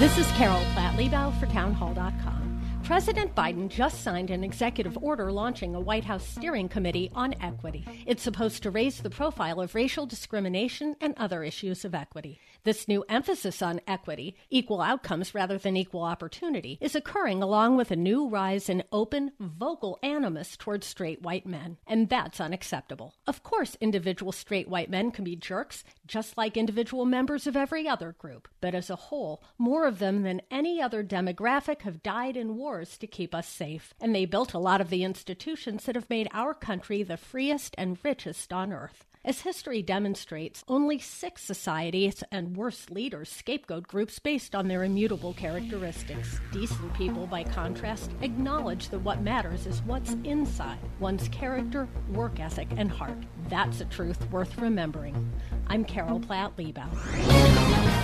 This is Carol Platt Liebau for Townhall.com. President Biden just signed an executive order launching a White House steering committee on equity. It's supposed to raise the profile of racial discrimination and other issues of equity. This new emphasis on equity, equal outcomes rather than equal opportunity, is occurring along with a new rise in open, vocal animus towards straight white men, and that's unacceptable. Of course, individual straight white men can be jerks, just like individual members of every other group, but as a whole, more of them than any other demographic have died in to keep us safe, and they built a lot of the institutions that have made our country the freest and richest on earth. As history demonstrates, only six societies and worse leaders scapegoat groups based on their immutable characteristics. Decent people, by contrast, acknowledge that what matters is what's inside one's character, work ethic, and heart. That's a truth worth remembering. I'm Carol Platt Liebau.